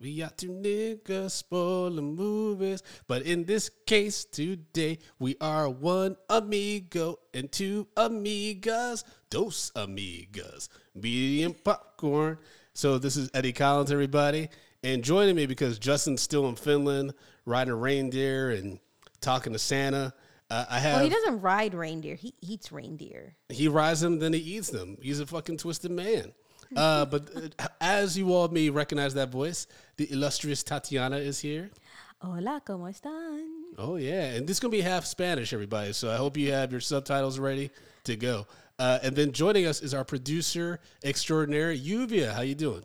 We got two niggas spoiling movies, but in this case today, we are one amigo and two amigas, dos amigas, medium popcorn. So this is Eddie Collins, everybody, and joining me because Justin's still in Finland, riding a reindeer and talking to Santa. Uh, I have Well, he doesn't ride reindeer. He eats reindeer. he rides them, then he eats them. He's a fucking twisted man. Uh, but uh, as you all may recognize that voice, the illustrious Tatiana is here. Hola, ¿cómo están? Oh yeah, and this is gonna be half Spanish, everybody. So I hope you have your subtitles ready to go. Uh, and then joining us is our producer extraordinaire, Lluvia. How you doing?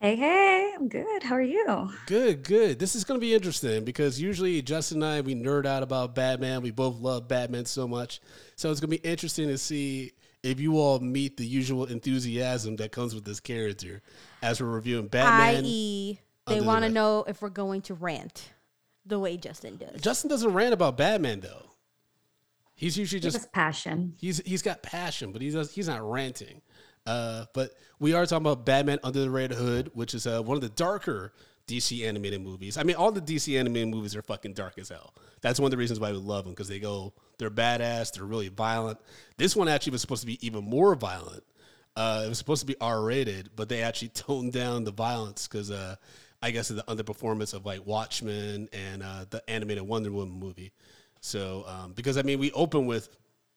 Hey, hey, I'm good. How are you? Good, good. This is going to be interesting because usually Justin and I we nerd out about Batman. We both love Batman so much, so it's going to be interesting to see if you all meet the usual enthusiasm that comes with this character as we're reviewing Batman. I.e., they want to Red. know if we're going to rant the way Justin does. Justin doesn't rant about Batman though. He's usually Just just passion. he's he's got passion, but he does he's not ranting. Uh, but we are talking about Batman Under the Red Hood, which is uh, one of the darker DC animated movies. I mean, all the DC animated movies are fucking dark as hell. That's one of the reasons why we love them because they go they're badass, they're really violent. This one actually was supposed to be even more violent. Uh, it was supposed to be R rated, but they actually toned down the violence because uh, I guess of the underperformance of like Watchmen and uh, the animated Wonder Woman movie. So um, because I mean, we open with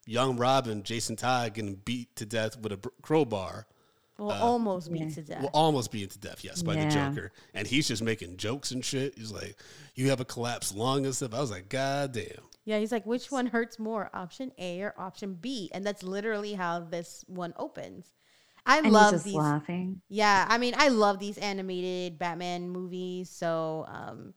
young Robin, Jason Todd getting beat to death with a crowbar. Well, almost beat yeah. to death. Well, almost being to death, yes, by the Joker, and he's just making jokes and shit. He's like, "You have a collapsed lung and stuff." I was like, "God damn!" Yeah, he's like, which one hurts more, option A or option B? And that's literally how this one opens. I And love he's just these. laughing. Yeah, I mean, I love these animated Batman movies. So, um,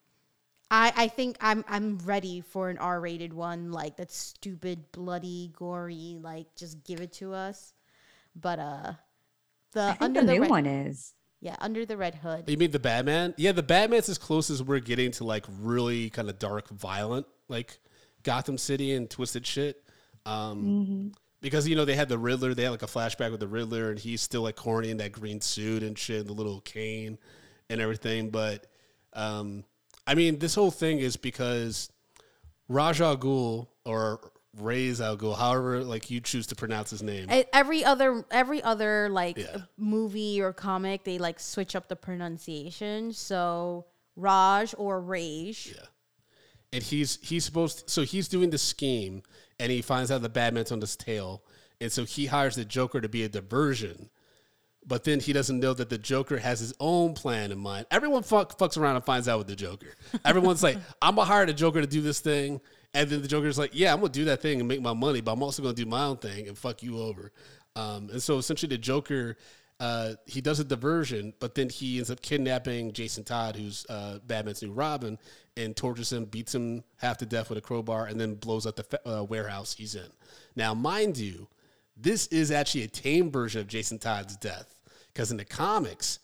I I think I'm I'm ready for an R-rated one like that's stupid, bloody, gory. Like, just give it to us. But uh, the I think under the the, new red, one is. yeah, under the red hood. You mean the Batman? Yeah, the Batman's as close as we're getting to like really kind of dark, violent, like Gotham City and twisted shit. Um, Mm-hmm. Because you know they had the Riddler, they had like a flashback with the Riddler, and he's still like corny in that green suit and shit, the little cane and everything. But um, I mean, this whole thing is because Raj Al Ghul or Ra's Al Ghul, however like you choose to pronounce his name. Every other every other like Yeah. movie or comic, they like switch up the pronunciation. So Raj or Rage. Yeah. And he's he's supposed so he's doing the scheme and he finds out the Batman's on his tail. And so he hires the Joker to be a diversion. But then he doesn't know that the Joker has his own plan in mind. Everyone fuck, fucks around and finds out with the Joker. Everyone's like, I'm gonna hire the Joker to do this thing. And then the Joker's like, Yeah, I'm gonna do that thing and make my money, but I'm also gonna do my own thing and fuck you over. Um, and so essentially the Joker uh, he does a diversion, but then he ends up kidnapping Jason Todd, who's uh, Batman's new Robin, and tortures him, beats him half to death with a crowbar, and then blows up the fa- uh, warehouse he's in. Now, mind you, this is actually a tame version of Jason Todd's death, because in the comics,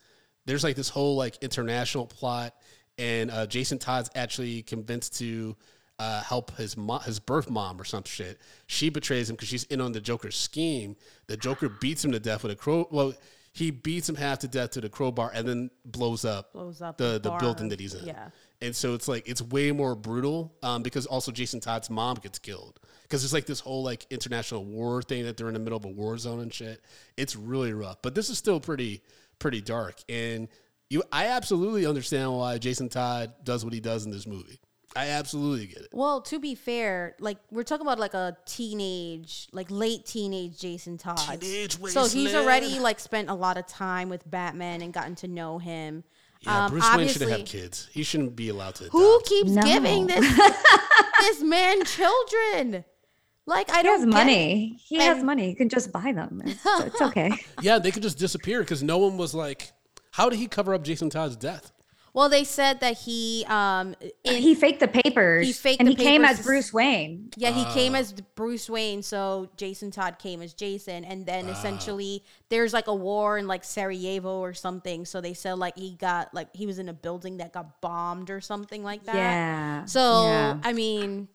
there's like this whole like international plot, and uh, Jason Todd's actually convinced to uh, help his mo- his birth mom or some shit. She betrays him because she's in on the Joker's scheme. The Joker beats him to death with a crow. Well, he beats him half to death to the crowbar and then blows up Blows up the the the building that he's in. Yeah. And so it's like it's way more brutal um, because also Jason Todd's mom gets killed because there's like this whole like international war thing that they're in the middle of a war zone and shit. It's really rough, but this is still pretty pretty dark. And you, I absolutely understand why Jason Todd does what he does in this movie. I absolutely get it. Well, to be fair, like we're talking about like a teenage, like late teenage Jason Todd. Teenage so he's already like spent a lot of time with Batman and gotten to know him. Yeah, Um, Bruce Wayne shouldn't have kids. He shouldn't be allowed to. Who keeps No. giving this this man children? Like I He don't has get it. money. He has money. He can just buy them. It's, it's okay. Yeah, they could just disappear because no one was like, how did he cover up Jason Todd's death? Well, they said that he um in, he faked the papers. He faked and the he came as Bruce Wayne. Yeah, he came Ah. as Bruce Wayne, so Jason Todd came as Jason, and then Ah. essentially there's like a war in like Sarajevo or something. So they said like he got like he was in a building that got bombed or something like that. Yeah. So yeah. I mean,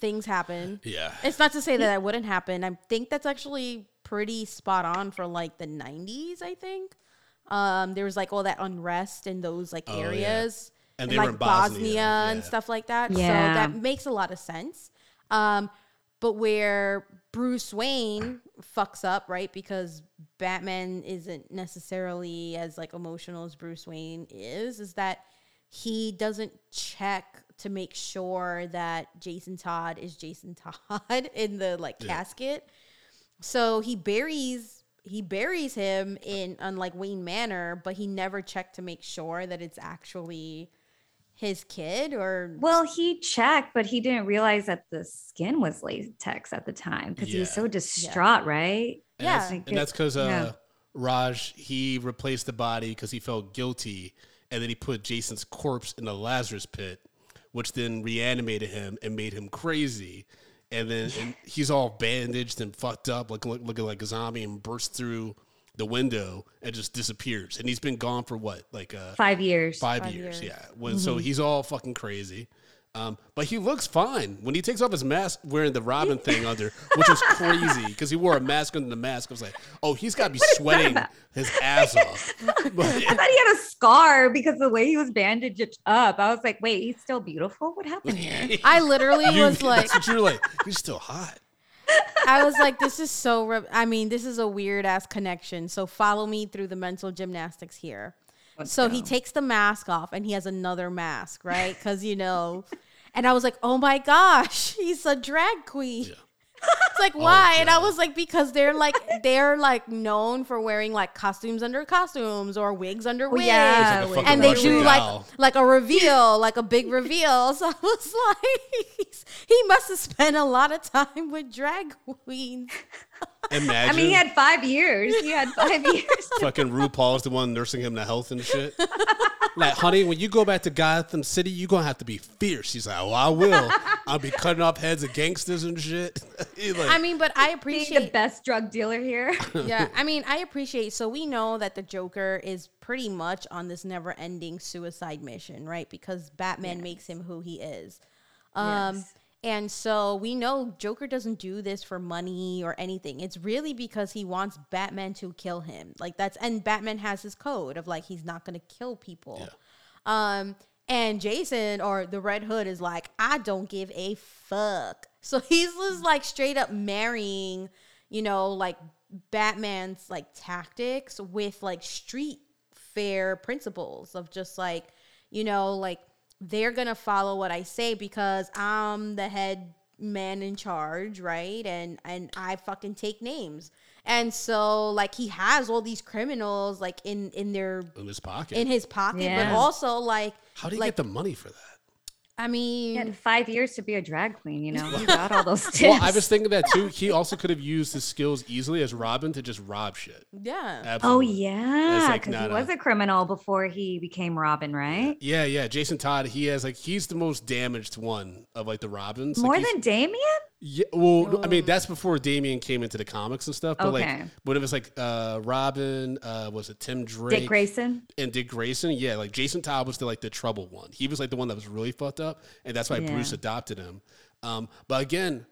things happen. Yeah. It's not to say that that wouldn't happen. I think that's actually pretty spot on for like the '90s. I think um, there was like all that unrest in those like Oh, yeah. areas And and they were like in Bosnia, Bosnia, and stuff like that. Yeah. So that makes a lot of sense. Um, but where Bruce Wayne fucks up, right? Because Batman isn't necessarily as like emotional as Bruce Wayne is, is that he doesn't check to make sure that Jason Todd is Jason Todd in the like casket. So he buries he buries him in unlike Wayne Manor, but he never checked to make sure that it's actually his kid or Well, he checked, but he didn't realize that the skin was latex at the time because he was so distraught, right? And Yeah. that's, Like, and that's because uh, yeah. Raj he replaced the body because he felt guilty, and then he put Jason's corpse in the Lazarus pit, which then reanimated him and made him crazy. And then and he's all bandaged and fucked up, like look, looking like a zombie, and bursts through the window and just disappears. And he's been gone for what, like uh, Five years. five, Five years, years. yeah. When so he's all fucking crazy. Um, but he looks fine when he takes off his mask, wearing the Robin thing under, which was crazy because he wore a mask under the mask. I was like, oh, he's got to be sweating his ass off. But- I thought he had a scar because the way he was bandaged up. I was like, wait, he's still beautiful? What happened here? I literally You- was like that's what you're like. He's still hot. I was like, this is so. Re- I mean, this is a weird ass connection. So follow me through the mental gymnastics here. so he takes the mask off and he has another mask, right? Because you know, and I was like, oh my gosh, he's a drag queen. Yeah. It's like oh, why? and I was like, because they're like they're like known for wearing like costumes under costumes or wigs under oh, wigs. yeah. Like a wait, fucking and they do doll. like like a reveal, like a big reveal. So I was like, he must have spent a lot of time with drag queens. Imagine. I mean, he had five years. He had five years. fucking RuPaul's the one nursing him to health and shit. like, honey, when you go back to Gotham City, you're gonna have to be fierce. He's like, oh, I will. I'll be cutting off heads of gangsters and shit. Like, I mean, but I Being appreciate the best drug dealer here. yeah, I mean, I appreciate. So we know that the Joker is pretty much on this never-ending suicide mission, right? Because Batman makes him who he is. Um, Yes. And so we know Joker doesn't do this for money or anything. It's really because he wants Batman to kill him. Like that's and Batman has his code of like he's not going to kill people. Yeah. Um, and Jason or the Red Hood is like, I don't give a fuck. So he's just like straight up marrying, you know, like Batman's like tactics with like street fair principles of just like, you know, like they're gonna follow what I say because I'm the head man in charge, right? And and I fucking take names. And so like he has all these criminals like in in their in his pocket. in his pocket, but also like How do you like get the money for that? I He mean, had five years to be a drag queen, you know. He got all those tips. Well, I was thinking that too. He also could have used his skills easily as Robin to just rob shit. yeah. oh yeah, because nah, he was a criminal before he became Robin, right? Yeah, yeah. Jason Todd, he has like he's the most damaged one of like the Robins. More he's- than Damian. Yeah, well, I mean that's before Damian came into the comics and stuff. But Okay. like, but it was like uh, Robin, uh, was it Tim Drake, Dick Grayson. and Dick Grayson? Yeah, like Jason Todd was the like the trouble one. He was like the one that was really fucked up, and that's why Yeah. Bruce adopted him. Um, but again,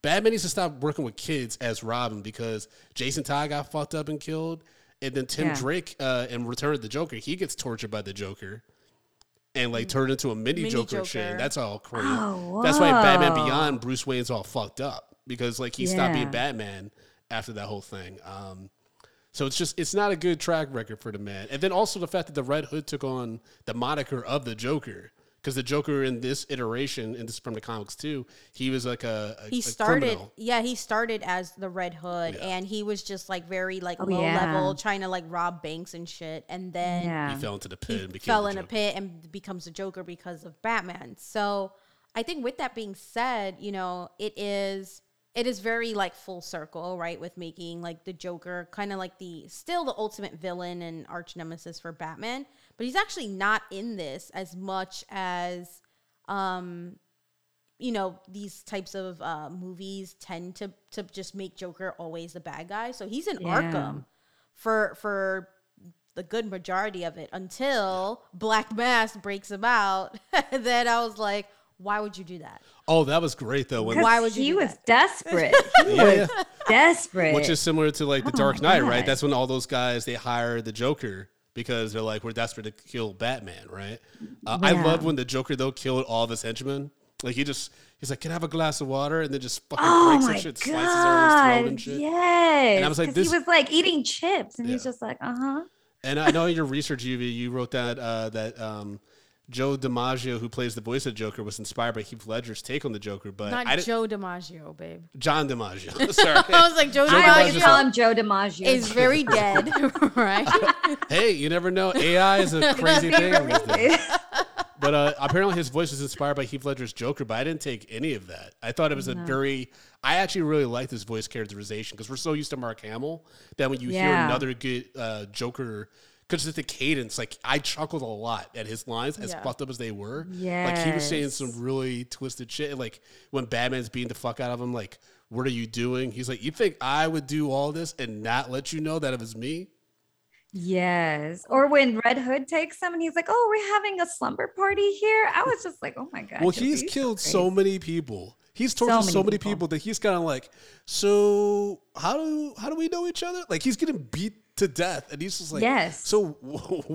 Batman needs to stop working with kids as Robin because Jason Todd got fucked up and killed, and then Tim Yeah. Drake uh, in Return of the Joker, he gets tortured by the Joker. And like turned into a mini, Mini Joker. Joker. and That's all crazy. Oh, That's why Batman. Beyond Bruce Wayne's all fucked up because like he stopped being Batman after that whole thing. Um, so it's just it's not a good track record for the man. And then also the fact that the Red Hood took on the moniker of the Joker because the Joker in this iteration, and this is from the comics too, he was like a, a he a started criminal. yeah he started as the red hood Yeah. and he was just like very like Oh, low yeah. level trying to like rob banks and shit and then Yeah. He fell into the he pit and became fell the in a pit and becomes the joker because of batman so I think with that being said, you know, it is it is very like full circle, right? With making like the Joker kind of like the still the ultimate villain and arch nemesis for Batman, but he's actually not in this as much as um you know these types of uh, movies tend to to just make Joker always the bad guy. So he's in Yeah. Arkham for for the good majority of it until Black Mask breaks him out. then I was like, why would you do that? Oh, that was great though. When, Why would you he do was that? desperate. He Yeah, was yeah. desperate. which is similar to like the Oh Dark my Knight, right? That's when all those guys they hire the Joker because they're like, we're desperate to kill Batman, right? Uh, I love when the Joker though killed all of his henchmen. Like he just he's like, can I have a glass of water? And then just fucking Oh breaks my and shit, slices her in his throat and god! shit. Yes, And I was like, this- he was like eating chips, and he's just like, uh huh. And I know in your research, UV, you wrote that uh, that um, Joe DiMaggio, who plays the voice of Joker, was inspired by Heath Ledger's take on the Joker, but Not I Joe DiMaggio, babe. John DiMaggio. Sorry. I was like, Joe, Joe I always DiMaggio. call him Joe DiMaggio. is very dead, right? hey, you never know. AI is a crazy thing. these days. But uh, apparently, his voice was inspired by Heath Ledger's Joker, but I didn't take any of that. I thought it was a very. I actually really liked his voice characterization because we're so used to Mark Hamill that when you hear another good uh, Joker, because just the cadence, like I chuckled a lot at his lines, as Yeah. fucked up as they were. Yeah, Like he was saying some really twisted shit. Like when Batman's beating the fuck out of him, like, what are you doing? He's like, you think I would do all this and not let you know that it was me? Yes. Or when Red Hood takes him and he's like, "Oh, we're having a slumber party here." I was just like, "Oh my god." Well, he's killed so crazy." many people. He's tortured so many many, people. people. that he's kind of like, so how do how do we know each other? Like he's getting beat to death, and he's just like, Yes. So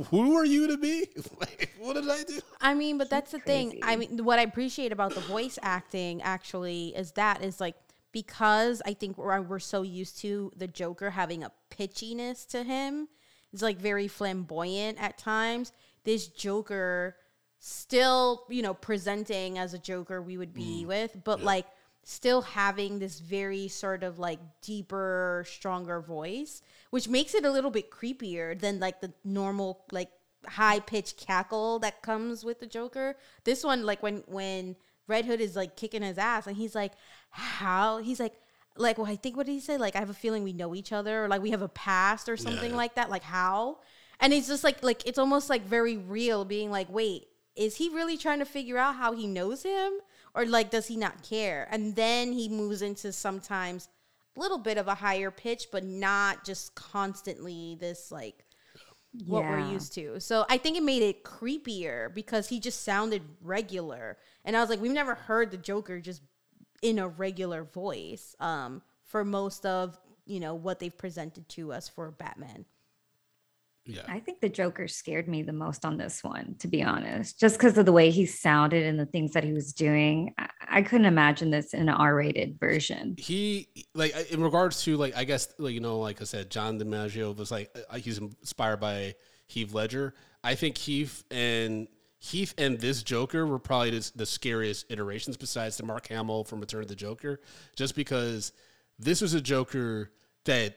who are you to me? Like, what did I do? I mean, but that's the thing. I mean, what I appreciate about the voice acting actually is that is like because I think we're, we're so used to the Joker having a pitchiness to him. It's like very flamboyant at times. This Joker still, you know, presenting as a Joker we would be mm. with, but like still having this very sort of like deeper, stronger voice, which makes it a little bit creepier than like the normal like high pitched cackle that comes with the Joker. This one, like when when Red Hood is like kicking his ass and he's like, how he's like like well, I think what did he say? Like I have a feeling we know each other, or like we have a past or something Yeah. like that. Like how? And it's just like like it's almost like very real, being like, wait, is he really trying to figure out how he knows him? Or like does he not care? And then he moves into sometimes a little bit of a higher pitch, but not just constantly this like what we're used to. So I think it made it creepier because he just sounded regular. And I was like, we've never heard the Joker just in a regular voice um, for most of, you know, what they've presented to us for Batman. Yeah, I think the Joker scared me the most on this one, to be honest, just because of the way he sounded and the things that he was doing. I, I couldn't imagine this in an R-rated version. he like in regards to like I guess like you know like I said, John DiMaggio was like uh, he's inspired by Heath Ledger. I think Heath and Heath and this Joker were probably the, the scariest iterations besides the Mark Hamill from Return of the Joker, just because this was a Joker that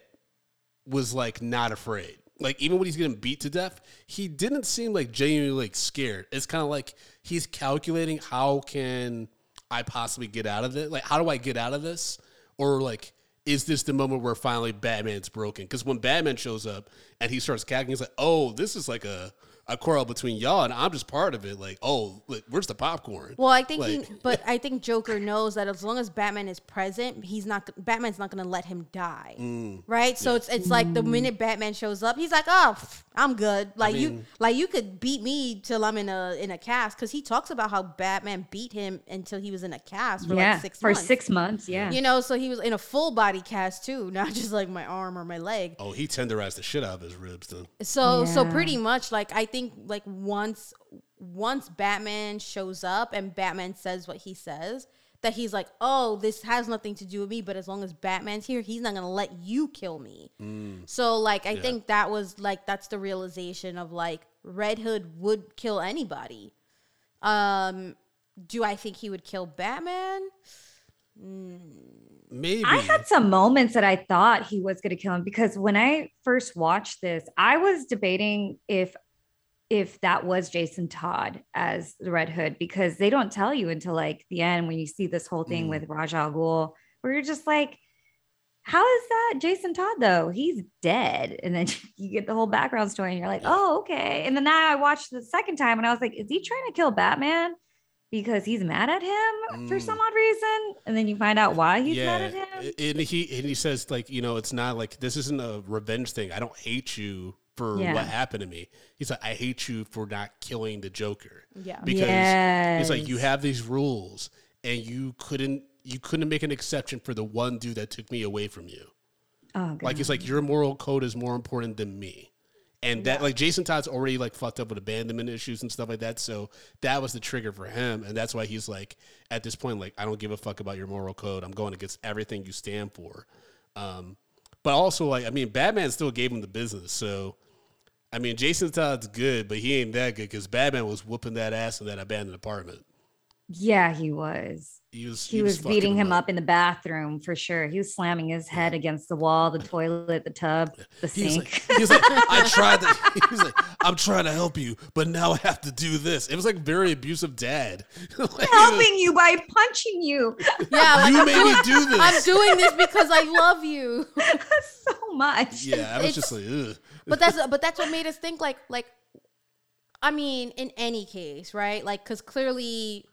was like not afraid. Like even when he's getting beat to death, he didn't seem like genuinely like scared. It's kind of like he's calculating how can I possibly get out of it? Like how do I get out of this? Or like is this the moment where finally Batman's broken? Because when Batman shows up and he starts cackling, he's like, "Oh, this is like a a quarrel between y'all, and I'm just part of it." Like, "Oh, like, where's the popcorn?" Well, I think, he, but I think Joker knows that as long as Batman is present, he's not. Batman's not going to let him die, Mm. right? So it's it's like the minute Batman shows up, he's like, "Oh, pff, I'm good." Like you, mean- like you could beat me till I'm in a in a cast because he talks about how Batman beat him until he was in a cast for yeah, like six for months. six months. Yeah. You know, so he was in a full body cast too, not just like my arm or my leg. Oh, he tenderized the shit out of his ribs then. So so pretty much like I think like once once Batman shows up and Batman says what he says, that he's like, "Oh, this has nothing to do with me, but as long as Batman's here, he's not going to let you kill me." So like I Yeah. think that was like that's the realization of like Red Hood would kill anybody. Um do I think he would kill Batman? Maybe I had some moments that I thought he was going to kill him because when I first watched this, I was debating if if that was Jason Todd as the Red Hood because they don't tell you until like the end when you see this whole thing Mm. with Raja al Ghul, where you're just like, how is that Jason Todd though? He's dead. And then you get the whole background story and you're like, oh, okay. And then now I watched the second time and I was like, is he trying to kill Batman? Because he's mad at him for Mm. some odd reason. And then you find out why he's mad at him. and he and he says like you know it's not like this isn't a revenge thing. I don't hate you for Yeah. what happened to me. He's like I hate you for not killing the Joker Yeah. because he's like you have these rules and you couldn't you couldn't make an exception for the one dude that took me away from you. Oh, Like it's like your moral code is more important than me. And that like Jason Todd's already like fucked up with abandonment issues and stuff like that. So that was the trigger for him. And that's why he's like at this point, like, I don't give a fuck about your moral code. I'm going against everything you stand for. Um, but also like I mean, Batman still gave him the business. So I mean Jason Todd's good, but he ain't that good because Batman was whooping that ass in that abandoned apartment. yeah, he was. He was He, was, fucking beating him up in the bathroom for sure. He was slamming his head against the wall, the toilet, the tub, the He's sink. like, he's like, I tried to. He's like, I'm trying to help you, but now I have to do this. It was like very abusive dad. Like, he was- helping you by punching you Yeah, like you I'm, made doing, me do this. I'm doing this because I love you. so much. yeah, I was It's- just like, Ugh. but that's but that's what made us think like like I mean, in any case, right? Like, because clearly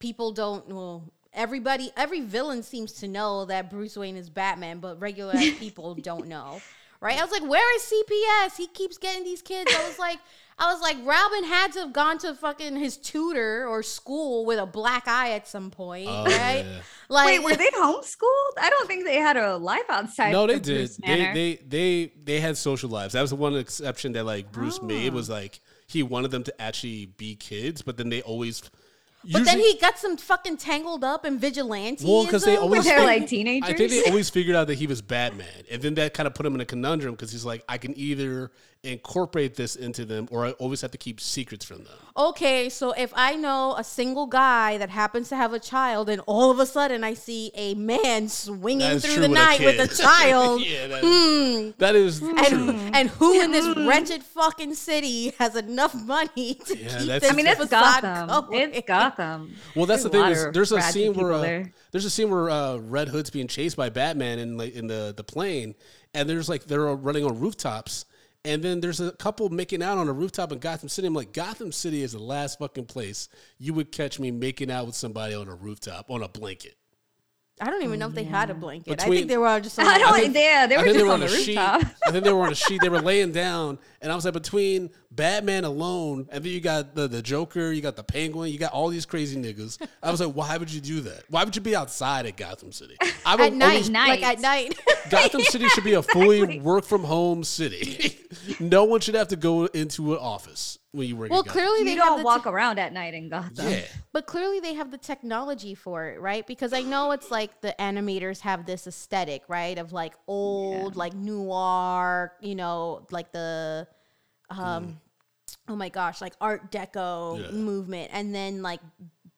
people don't. Well, everybody, every villain seems to know that Bruce Wayne is Batman, but regular people don't know, right? I was like, where is CPS? He keeps getting these kids. I was like. I was like, Robin had to have gone to fucking his tutor or school with a black eye at some point, Oh, right? yeah. Like, Wait, were they homeschooled? I don't think they had a life outside. No, they of did. Bruce They, they they they had social lives. That was the one exception that like Bruce made Oh. was like he wanted them to actually be kids, but then they always. But then he got some fucking tangled up in vigilante. Well, 'cause they always They're like teenagers. I think they always figured out that he was Batman, and then that kind of put him in a conundrum because he's like, I can either incorporate this into them, or I always have to keep secrets from them. okay, so if I know a single guy that happens to have a child, and all of a sudden I see a man swinging through the with a night with a child, yeah, that is, that is true. and and who in this wretched fucking city has enough money to Yeah, keep that's- this I mean, it's facade Gotham. going? It's Gotham. Well, that's There's the thing is there's a scene where uh, there. there's a scene where uh, Red Hood's being chased by Batman in like in the the plane, and there's like they're all running on rooftops, and then there's a couple making out on a rooftop in Gotham City. I'm like, Gotham City is the last fucking place you would catch me making out with somebody on a rooftop on a blanket. I don't even know if they had a blanket. I think they were all just. I don't. think- yeah, they I were just they were on on the a sheet. rooftop. I think they were on a sheet. They were laying down, and I was like, between Batman alone, and then you got the, the Joker, you got the Penguin, you got all these crazy niggas. I was like, why would you do that? Why would you be outside at Gotham City? I would at night, always- like at night. Gotham City should be a fully work from home city. no one should have to go into an office when you work. well, clearly they You have don't the walk te- around at night in Gotham. Yeah, But clearly they have the technology for it, right? Because I know it's like the animators have this aesthetic, right? Of like old, like noir, you know, like the um oh my gosh, like art deco Yeah. movement and then like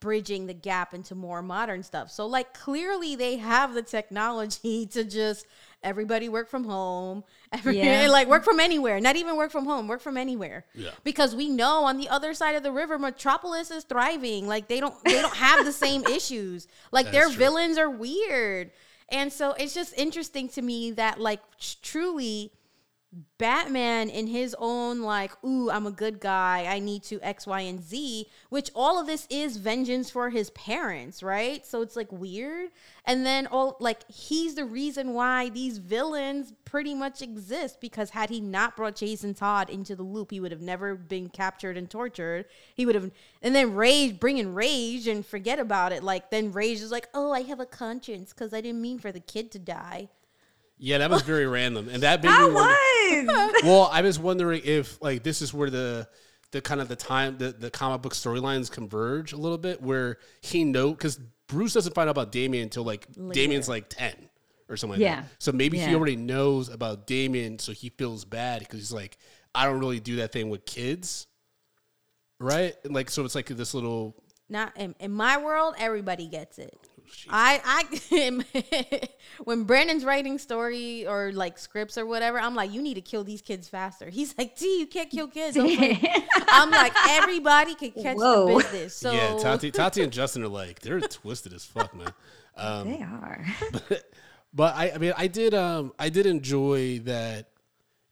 bridging the gap into more modern stuff. So like clearly they have the technology to just everybody work from home, every, Yeah. like work from anywhere, not even work from home, work from anywhere. Yeah. Because we know on the other side of the river, Metropolis is thriving. Like they don't they don't have the same issues. Like their That's true. villains are weird. And so it's just interesting to me that like truly Batman in his own like, ooh, I'm a good guy. I need to X, Y, and Z, which all of this is vengeance for his parents, right? So it's like weird. And then all like he's the reason why these villains pretty much exist because had he not brought Jason Todd into the loop, he would have never been captured and tortured. He would have, and then Rage, bringing Rage and forget about it. Like then Rage is like, oh, I have a conscience because I didn't mean for the kid to die. Yeah, that was very random, and that made me wonder- well, I was wondering if like this is where the the kind of the time the, the comic book storylines converge a little bit, where he know because Bruce doesn't find out about Damian until like Damian's like ten or something. Like Yeah. that. So maybe he already knows about Damian, so he feels bad because he's like, I don't really do that thing with kids, right? And like, so it's like this little. Not in, in my world, everybody gets it. Shit. I I when Brandon's writing story or like scripts or whatever, I'm like, you need to kill these kids faster. He's like, T, you can't kill kids. I'm like, I'm like, everybody can catch Whoa. the business. So yeah, Tati, Tati and Justin are like they're twisted as fuck, man. Um, they are. but I, I mean, I did, um, I did enjoy that.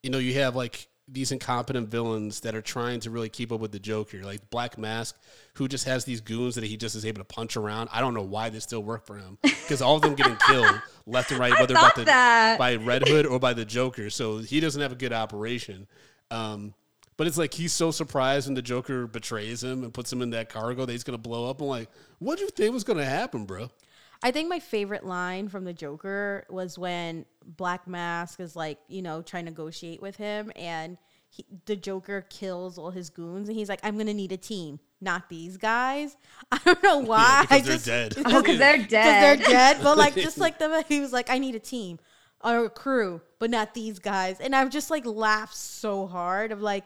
You know, you have like these incompetent villains that are trying to really keep up with the Joker, like Black Mask, who just has these goons that he just is able to punch around. I don't know why they still work for him because all of them getting killed left and right, whether by the by Red Hood or by the Joker. So he doesn't have a good operation. Um, but it's like he's so surprised when the Joker betrays him and puts him in that cargo that he's gonna blow up. I'm like, what do you think was gonna happen, bro? I think my favorite line from the Joker was when Black Mask is like, you know, trying to negotiate with him, and he, the Joker kills all his goons, and he's like, "I'm gonna need a team, not these guys." I don't know why. because I they're dead. Oh, because they're dead. because dead. they're dead. But like, just like the he was like, "I need a team or a crew, but not these guys," and I've just like laughed so hard of like.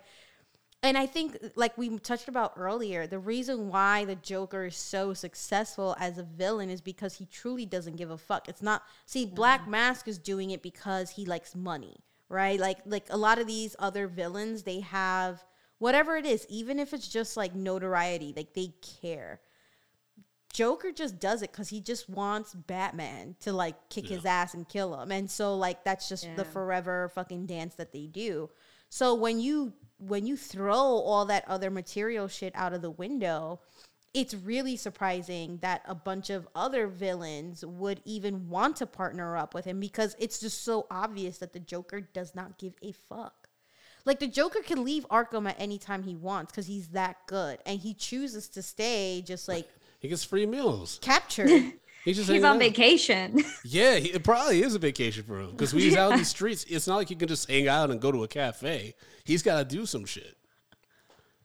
And I think, like we touched about earlier, the reason why the Joker is so successful as a villain is because he truly doesn't give a fuck. It's not see, Black Mask is doing it because he likes money, right? Like, like a lot of these other villains, they have whatever it is, even if it's just like notoriety, like they care. Joker just does it because he just wants Batman to like kick his ass and kill him, and so like that's just the forever fucking dance that they do. So when you when you throw all that other material shit out of the window, it's really surprising that a bunch of other villains would even want to partner up with him because it's just so obvious that the Joker does not give a fuck. Like the Joker can leave Arkham at any time he wants because he's that good, and he chooses to stay just like He gets free meals. captured. He's just He's on out. vacation. Yeah, he, it probably is a vacation for him because when he's out in the streets, it's not like he can just hang out and go to a cafe. He's got to do some shit.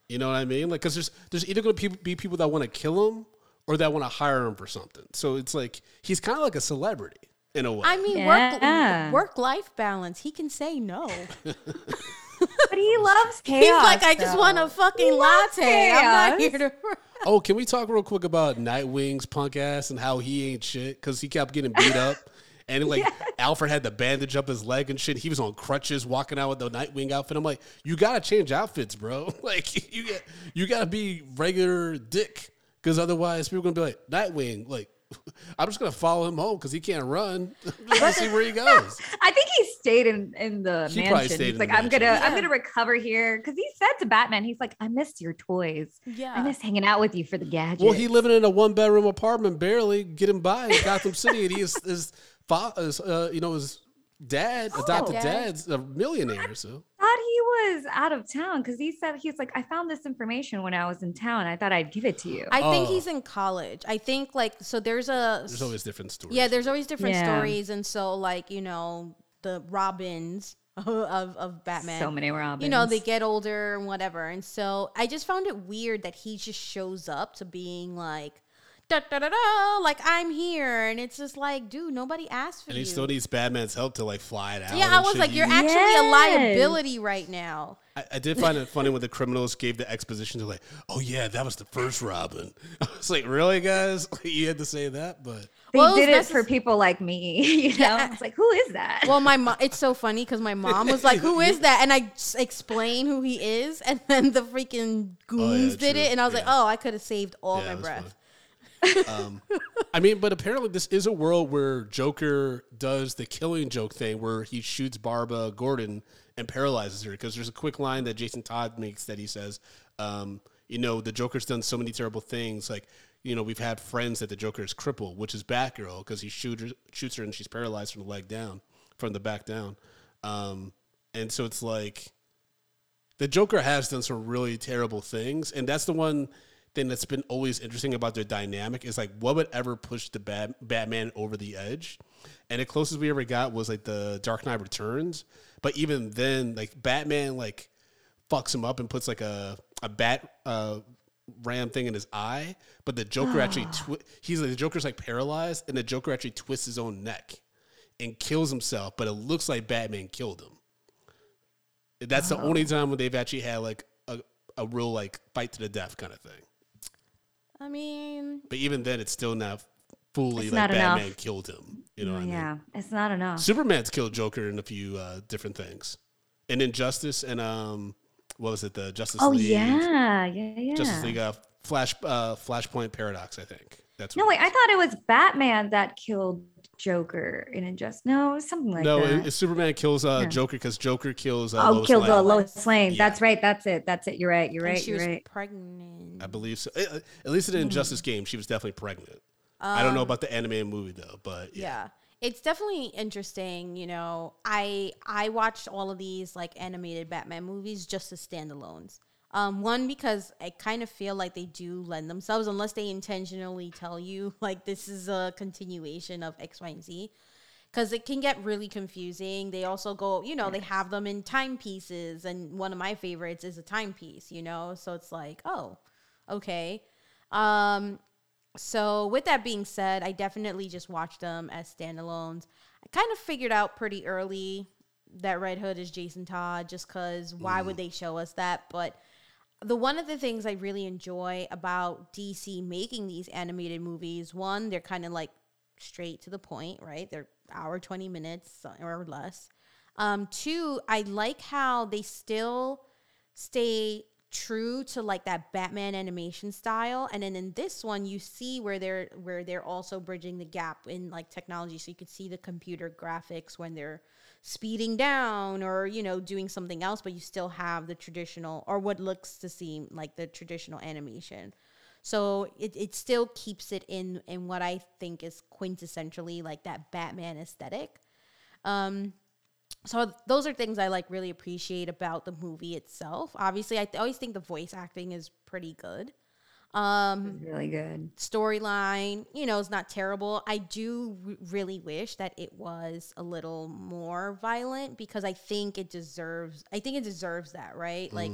You know what I mean? Like, because there's there's either going to be people that want to kill him or that want to hire him for something. So it's like he's kind of like a celebrity in a way. I mean, Yeah. work work life balance. He can say no. but he loves chaos. He's like, I just though. want a fucking He loves latte. I'm not here to. Oh, can we talk real quick about Nightwing's punk ass and how he ain't shit because he kept getting beat up. And like Alfred had to bandage up his leg and shit. He was on crutches walking out with the Nightwing outfit. I'm like, you gotta change outfits, bro. Like you get you gotta be regular dick. Cause otherwise people are gonna be like, Nightwing, like I'm just gonna follow him home because he can't run. Let's see where he goes. I think he stayed in in the He probably mansion. stayed He's in like, the I'm gonna mansion. I'm gonna recover here because he said to Batman, he's like, I missed your toys. Yeah. I miss hanging out with you for the gadgets. Well, he living in a one bedroom apartment, barely getting by in Gotham City, and he is his, fa- his uh, you know his dad, adopted Dad. dad's a millionaire. So thought he was out of town because he said he's like, I found this information when I was in town. I thought I'd give it to you. I think Oh. he's in college. I think like so. There's a there's always different stories. yeah. There's always different Yeah. stories, and so like you know the Robins of of Batman. so many Robins. you know they get older and whatever and so i just found it weird that he just shows up to being like da, da, da, da, like i'm here and it's just like dude nobody asked for and you he still needs Batman's help to like fly it out. yeah i was like you're actually a liability right now I, I did find it funny when the criminals gave the exposition to like, oh yeah, that was the first Robin. I was like, really, guys? you had to say that, but they Well, did it necess- for people like me. You know, Yeah. it's like, who is that? well my mom it's so funny because my mom was like who is that and i s- explained who he is and then the freaking oh, goons did true. it and i was like oh i could have saved all yeah, my breath fun. Um, I mean, but apparently this is a world where Joker does the killing joke thing, where he shoots Barbara Gordon and paralyzes her. Because there's a quick line that Jason Todd makes that he says, um, "You know, the Joker's done so many terrible things. Like, you know, we've had friends that the Joker is crippled, which is Batgirl, because he shoots her, shoots her and she's paralyzed from the leg down, from the back down. Um, and so it's like." the Joker has done some really terrible things, and that's the one thing that's been always interesting about their dynamic is like what would ever push the Bat- Batman over the edge, and the closest we ever got was like the Dark Knight Returns, but even then, like Batman like fucks him up and puts like a a bat uh, ram thing in his eye, but the Joker actually twi- he's like the Joker's like paralyzed, and the Joker actually twists his own neck and kills himself, but it looks like Batman killed him. That's the only time when they've actually had like a, a real like fight to the death kind of thing. I mean But even then, it's still not fully like not enough. Batman killed him. You know what I mean? yeah, it's not enough. Superman's killed Joker in a few uh, different things, and Injustice and um, what was it? The Justice oh League. yeah, yeah, yeah. Justice League uh, Flash uh, Flashpoint Paradox. I think that's No, wait, I thought it was Batman that killed Joker in Injustice. No, something like no, that. it, it's Superman kills uh, Yeah. Joker because Joker kills. Uh, oh, Lois killed Lane. the Lois Lane. Yeah. That's right. That's it. That's it. You're right. You're And right. she You're was right. pregnant. I believe so. Uh, At least in the Injustice game, she was definitely pregnant. I don't know Um, about the animated movie though, but yeah. yeah it's definitely interesting you know i i watched all of these like animated batman movies just as standalones um one because i kind of feel like they do lend themselves unless they intentionally tell you like this is a continuation of x y and z. Because it can get really confusing. They also go you know they have them in timepieces and one of my favorites is a timepiece you know? So it's like oh okay. Um so with that being said, I definitely just watched them as standalones. I kind of figured out pretty early that Red Hood is Jason Todd just cuz why would they show us that? But the one of the things I really enjoy about DC making these animated movies, one, they're kind of like straight to the point, right? They're hour 20 minutes or less. Um two, I like how they still stay true to like that Batman animation style and then in this one you see where they're where they're also bridging the gap in like technology. So you could see the computer graphics when they're speeding down or you know doing something else but you still have the traditional or what looks to seem like the traditional animation. So it, it still keeps it in in what I think is quintessentially like that Batman aesthetic. Um so those are things I like really appreciate about the movie itself. Obviously, I th- always think the voice acting is pretty good. Um, really good. storyline, you know, is not terrible. I do r- really wish that it was a little more violent because I think it deserves. I think it deserves that, right? Like,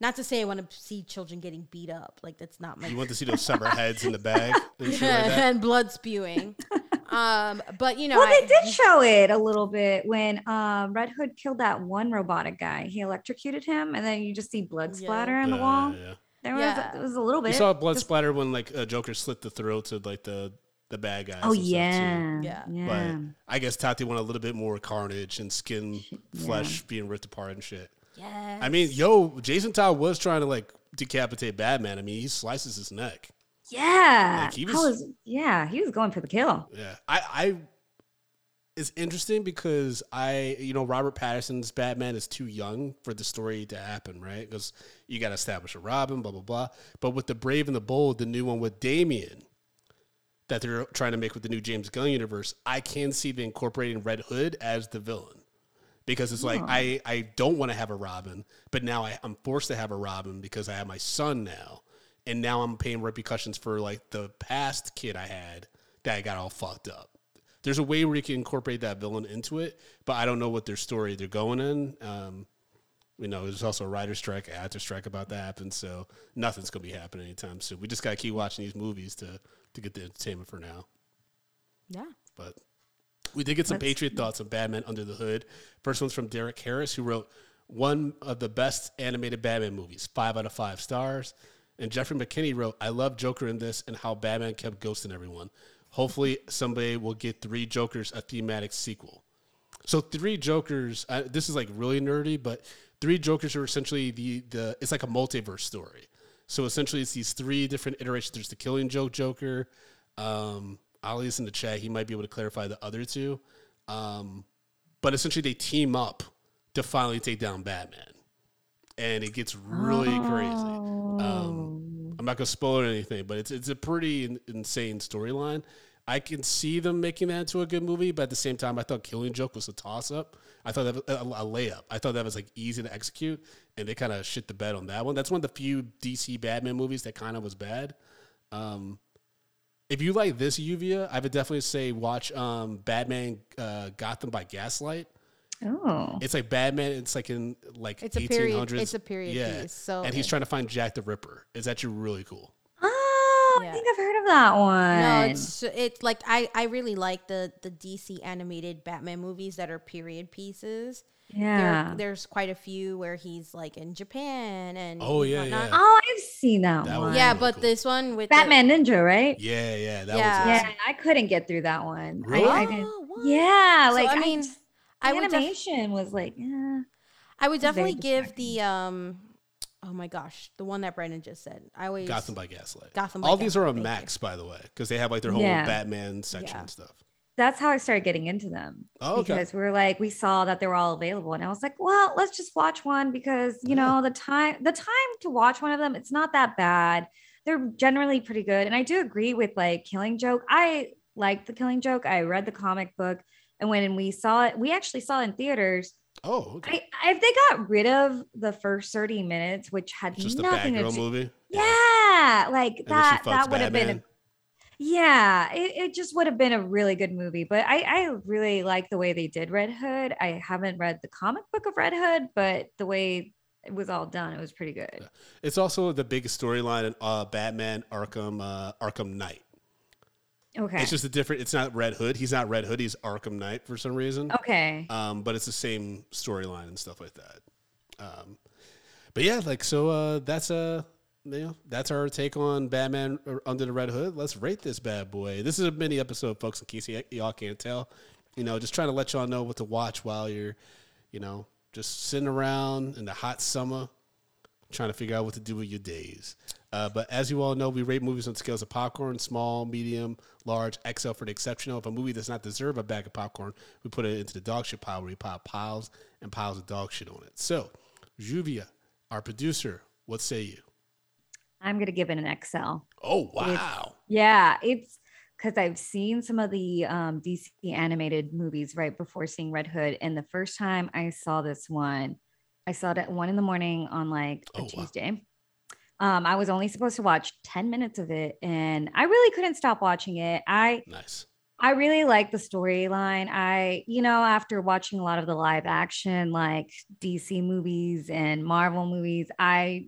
not to say I want to see children getting beat up. Like that's not my You want to see those severed heads in the bag and shit like and blood spewing. um, but you know, well, I- they did show it a little bit when um, Red Hood killed that one robotic guy. He electrocuted him, and then you just see blood Yeah. splatter on the Yeah, wall. yeah, yeah. There was Yeah. it was a little bit. You saw blood Just- splatter when like uh, Joker slit the throats of like the the bad guys. Oh and stuff, too. yeah, Yeah. yeah. But I guess Tati wanted a little bit more carnage and skin Yeah. flesh being ripped apart and shit. yes. I mean, yo, Jason Todd was trying to like decapitate Batman. I mean, he slices his neck. Yeah, Like, he was- was, yeah, he was going for the kill. Yeah, I, I. It's interesting because I, you know, Robert Pattinson's Batman is too young for the story to happen, right? Because you got to establish a Robin, blah blah blah. But with the Brave and the Bold, the new one with Damian, that they're trying to make with the new James Gunn universe, I can see them incorporating Red Hood as the villain. Because it's like Oh. I, I don't want to have a Robin, but now I, I'm forced to have a Robin because I have my son now, and now I'm paying repercussions for like the past kid I had that got all fucked up. There's a way where you can incorporate that villain into it, but I don't know what their story they're going in. Um, you know, there's also a writer strike, actor strike about that happen, so nothing's gonna be happening anytime soon. We just gotta keep watching these movies to to get the entertainment for now. yeah. But we did get some Let's- Patreon thoughts on Batman Under the Hood. First one's from Derek Harris, who wrote one of the best animated Batman movies, five out of five stars. And Jeffrey McKinney wrote, I love Joker in this and how Batman kept ghosting everyone. Hopefully, somebody will get Three Jokers a thematic sequel. So, Three Jokers, this is like really nerdy, but Three Jokers are essentially the, the, it's like a multiverse story. So, essentially, it's these three different iterations. There's the Killing Joke Joker. Um, Ali's in the chat. He might be able to clarify the other two. Um, but essentially, they team up to finally take down Batman. And it gets really crazy. Oh. Um, I'm not gonna spoil anything, but it's it's a pretty in, insane storyline. I can see them making that into a good movie, but at the same time, I thought Killing Joke was a toss up. I thought that was a, a layup. I thought that was like easy to execute, and they kind of shit the bed on that one. That's one of the few DC Batman movies that kind of was bad. Um, if you like this Lluvia, I would definitely say watch um, Batman uh, Gotham by Gaslight. Oh, It's like Batman. It's like in like It's a 1800s. period. It's a period yeah. piece. So and he's trying to find Jack the Ripper. It's actually really cool. oh, Yeah. I think I've heard of that one. No, it's it's like I I really like the the DC animated Batman movies that are period pieces Yeah. there, there's quite a few where he's like in Japan and Oh, yeah, whatnot. yeah. oh, I've seen that, That one. yeah, really but cool. this one with the- Batman Ninja, right? Yeah, yeah, that Yeah. was Yeah. I couldn't get through that one. Really? I, didn't. Oh, what? Yeah, So, like I mean, just- I the would def- animation was like, yeah. I would definitely give the um oh my gosh, the one that Brandon just said. I always Gotham by Gaslight. Gotham by All these are Gaslight, on thank you. Max, by the way, because they have like their whole Yeah. Batman section Yeah. and stuff. That's how I started getting into them. Oh, okay. because we were like we saw that they were all available and i was like well let's just watch one because you know the time the time to watch one of them it's not that bad they're generally pretty good and i do agree with like killing joke i like the killing joke i read the comic book and when we saw it we actually saw it in theaters Oh, okay. I, if they got rid of the first 30 minutes which had Just nothing to do movie. yeah, like And that that would have been a yeah, it, it just would have been a really good movie. But I, I really like the way they did Red Hood. I haven't read the comic book of Red Hood, but the way it was all done, it was pretty good. It's also the biggest storyline in uh, Batman Arkham uh, Arkham Knight. Okay. It's just a different. It's not Red Hood. He's not Red Hood. He's Arkham Knight for some reason. okay. Um, but it's the same storyline and stuff like that. Um, but yeah, like so. Uh, that's uh, you know, that's our take on Batman uh, Under the Red Hood. Let's rate this bad boy. This is a mini episode, folks. In case y- y'all can't tell, you know, just trying to let y'all know what to watch while you're, you know, just sitting around in the hot summer, trying to figure out what to do with your days. Uh, but as you all know, we rate movies on scales of popcorn, small, medium, large, XL for the exceptional. If a movie does not deserve a bag of popcorn, we put it into the dog shit pile where we pile piles and piles of dog shit on it. So, Lluvia, our producer, what say you? I'm gonna give it an XL. Oh, wow. Yeah, it's because I've seen some of the um, DC animated movies right before seeing Red Hood, and the first time I saw this one, I saw it at one in the morning on like a Oh, wow. Um, I was only supposed to watch 10 minutes of it, and I really couldn't stop watching it. I Nice. I really like the storyline. I, you know, after watching a lot of the live action like DC movies and Marvel movies, I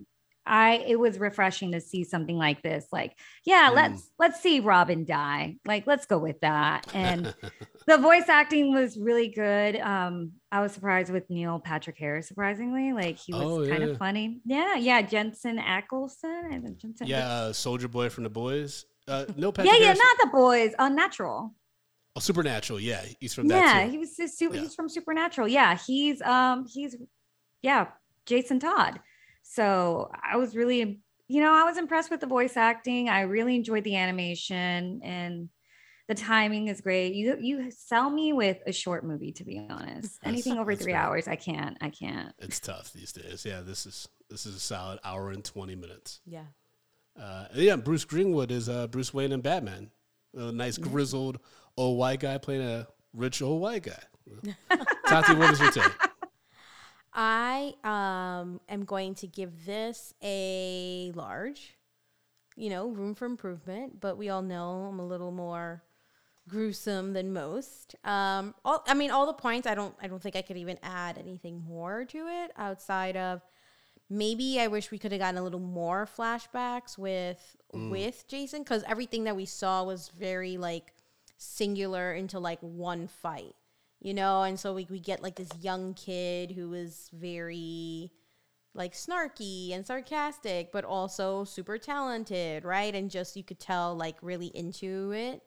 I it was refreshing to see something like this. Like, yeah, Mm. let's let's see Robin die. Like, let's go with that. And the voice acting was really good. Um, I was surprised with Neil Patrick Harris, surprisingly. Like he was Oh, kind of funny. Yeah, yeah. Jensen Ackleson. Jensen yeah, uh, Soldier Boy from the Boys. Uh, no, yeah, Patrick yeah, Harris- not the boys, unnatural. Oh, Supernatural. Yeah, he's from that yeah too. he was just super, Yeah. he's from supernatural yeah he's um he's yeah jason todd so i was really you know i was impressed with the voice acting i really enjoyed the animation and the timing is great you you sell me with a short movie to be honest anything over that's three fair. hours i can't i can't It's tough these days. Yeah, this is this is a solid hour and twenty minutes. Yeah. Uh, yeah, Bruce Greenwood is uh, Bruce Wayne and Batman. A nice grizzled old white guy playing a rich old white guy. Tati, what is your take? I um am going to give this a large. You know, room for improvement, but we all know I'm a little more gruesome than most. Um all I mean all the points I don't I don't think I could even add anything more to it outside of maybe I wish we could have gotten a little more flashbacks with with Jason cuz everything that we saw was very like singular into like one fight you know and so we, we get like this young kid who is very like snarky and sarcastic but also super talented right? And just you could tell like really into it.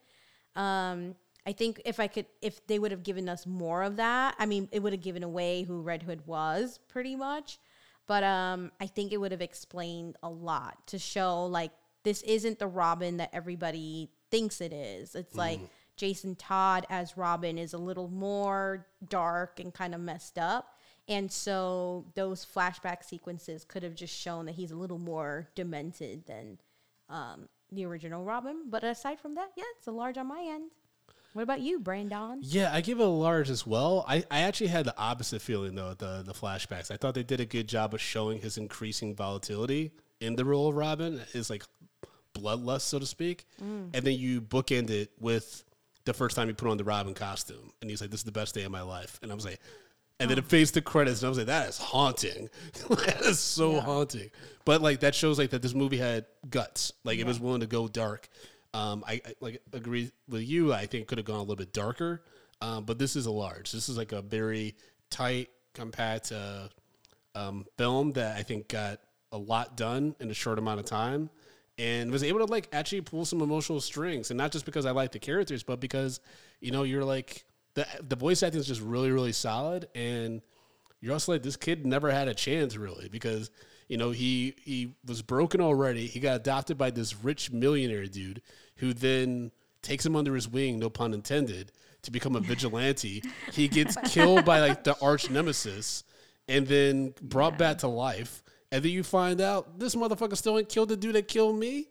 Um i think if i could if they would have given us more of that i mean it would have given away who red hood was pretty much. But um i think it would have explained a lot to show like this isn't the robin that everybody thinks it is. It's like jason todd as robin is a little more dark and kind of messed up and so those flashback sequences could have just shown that he's a little more demented than um, the original robin but aside from that yeah it's a large on my end what about you brandon Yeah, I give it a large as well. I, I actually had the opposite feeling though. The the flashbacks. I thought they did a good job of showing his increasing volatility in the role of Robin, his like bloodlust, so to speak. And then you bookend it with the first time he put on the Robin costume, and he's like, "This is the best day of my life," and I was like. And then it fades to credits, and I was like, "That is haunting. that is so haunting." But like that shows like that this movie had guts. Like it was willing to go dark. Um, I, I like agree with you. I think it could have gone a little bit darker. Um, but this is a large. This is like a very tight, compact uh, um, film that I think got a lot done in a short amount of time, and was able to like actually pull some emotional strings, and not just because I like the characters, but because you know you're like the the voice acting is just really really solid, and you're also like this kid never had a chance really because you know he he was broken already. He got adopted by this rich millionaire dude who then takes him under his wing, no pun intended, to become a vigilante. he gets killed by like the arch nemesis and then brought back to life. And then you find out this motherfucker still ain't killed the dude that killed me.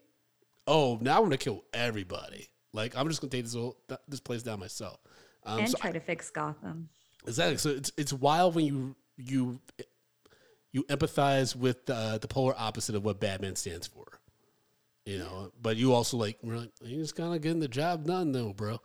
Oh, now I'm gonna kill everybody. Like I'm just gonna take this whole, this place down myself. Um, and so try to fix Gotham. Exactly. So it's it's wild when you you you empathize with uh, the polar opposite of what Batman stands for. You know, but you also like we're like he's kind of getting the job done though, bro.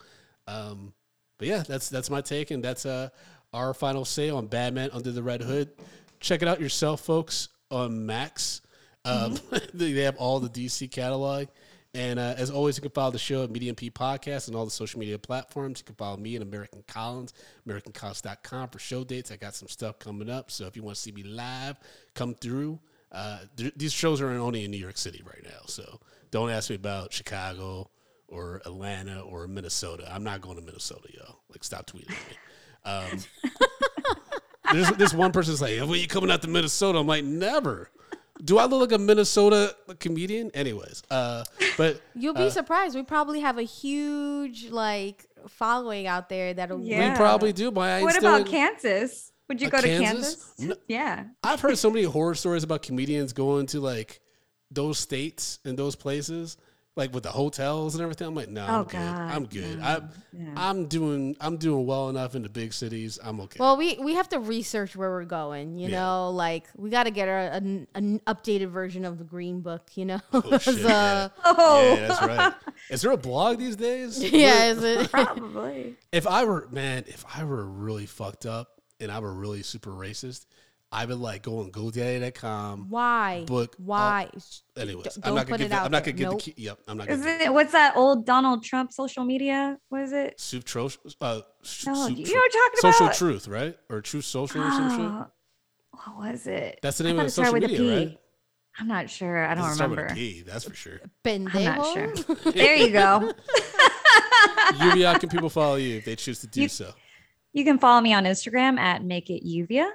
Um, but yeah, that's that's my take, and that's uh our final say on Batman Under the Red Hood. Check it out yourself, folks, on Max. Um, they have all the DC catalog. And uh, as always, you can follow the show at Medium P Podcast and all the social media platforms. You can follow me at American Collins, AmericanCollins.com for show dates. I got some stuff coming up. So if you want to see me live, come through. Uh, th- these shows are only in New York City right now. So don't ask me about Chicago or Atlanta or Minnesota. I'm not going to Minnesota, yo. Like, stop tweeting me. Um, there's this one person's like, "When you coming out to Minnesota?" I'm like, "Never." Do I look like a Minnesota comedian? Anyways, uh, but You'll be surprised. We probably have a huge like following out there that'll Yeah. we probably do. But I ain't What still about in- Kansas? Would you Uh, go to Kansas? Kansas? No. Yeah. I've heard so many horror stories about comedians going to like those states and those places, like with the hotels and everything. I'm like, no, I'm Oh, good. I'm good. no. I, Yeah. I'm doing. I'm doing well enough in the big cities. I'm okay. Well, we we have to research where we're going. You Yeah. know, like we got to get our, an, an updated version of the Green Book. You know, Oh, shit, 'Cause, uh, Oh, yeah, that's right. Is there a blog these days? yeah, is it? probably. If I were man, if I were really fucked up and I were really super racist, I would like go on GoDaddy.com. Why? Book all- Why? Anyways, D- I'm don't not gonna it give. The, I'm not gonna give Nope. the key. Yep, I'm not Is gonna. give it what's that old Donald Trump social media? What is it? Soup tro- uh, sh- No, soup you tru- know what I'm talking Social about? truth, right? Or truth social or some shit. Oh, what was it? That's the name of the social media, P. right? I'm not sure. I don't Doesn't start with remember. a P, that's for sure. Pendejo? I'm not sure. there you go. Lluvia, can people follow you if they choose to do You- so? You can follow me on Instagram at Make It Lluvia.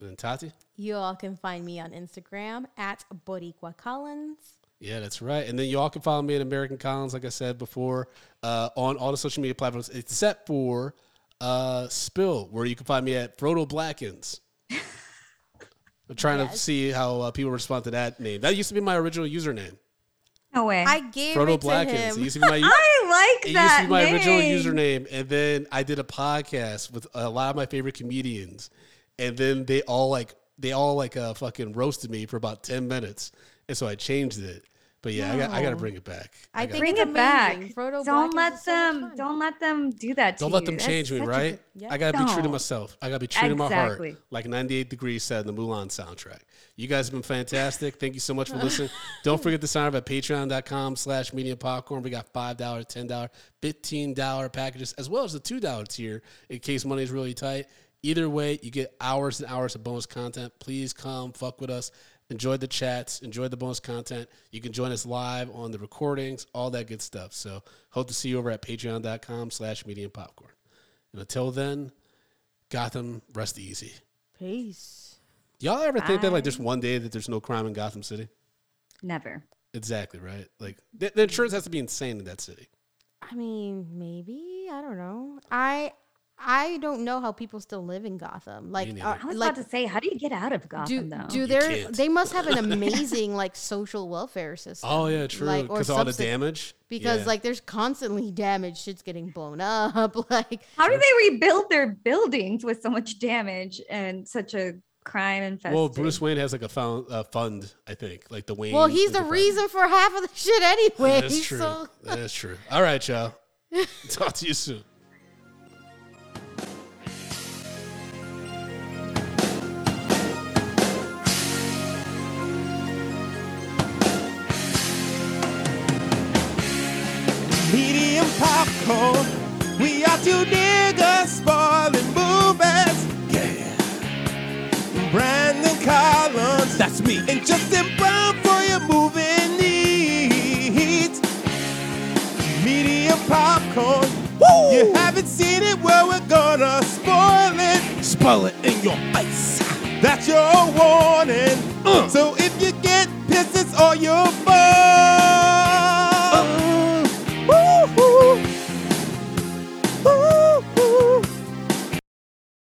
And Tati? You all can find me on Instagram at Boricua Collins. Yeah, that's right. And then you all can follow me at American Collins, like I said before, uh, on all the social media platforms, except for uh, Spill, where you can find me at Frodo Blackens. I'm trying to see how uh, people respond to that name. That used to be my original username, No way. I gave Frodo it to Blackens. It him. used to be my I like it that used to be my name. original username, and then I did a podcast with a lot of my favorite comedians, and then they all like they all like uh, fucking roasted me for about ten minutes, and so I changed it. But yeah, I got I got to bring it back. I gotta- think Bring it back. Frodo don't Blackens let is so them. don't let them do that. To Don't let you. them That's change me, such a- right? Yeah. I gotta be true to myself. I gotta be true to my heart, like 98 Degrees said in the Mulan soundtrack. You guys have been fantastic. Thank you so much for listening. Don't forget to sign up at patreon.com slash medium popcorn. We got $5, $10, $15 packages, as well as the $2 tier in case money is really tight. Either way, you get hours and hours of bonus content. Please come fuck with us. Enjoy the chats. Enjoy the bonus content. You can join us live on the recordings, all that good stuff. So hope to see you over at patreon.com slash medium popcorn. And until then, Gotham, rest easy. Peace. Y'all ever think that like there's one day that there's no crime in Gotham City? Never. Exactly, right? Like the, the insurance has to be insane in that city. I mean, maybe I don't know. I I don't know how people still live in Gotham. Like, neither. are- I was like about to say, how do you get out of do Gotham though? do You there? They must have an amazing like social welfare system. Oh yeah, true. Like, or Because all the damage. Because Yeah. like there's constantly damage. Shit's getting blown up. Like how do they rebuild their buildings with so much damage and such a crime infested? well, Bruce Wayne has like a found, uh, fund, I think, like the Wayne. Well, he's the reason for half of the shit anyway. That's true. So That is true. All right, y'all. Talk to you soon. We are two niggas spoiling movies. Yeah. Brandon Collins. That's me. And Justin Brown for your movie needs. Medium popcorn. Woo! You haven't seen it, well, we're gonna spoil it. Spoil it in your face. That's your warning. Uh. So if you get pissed, it's all your fault.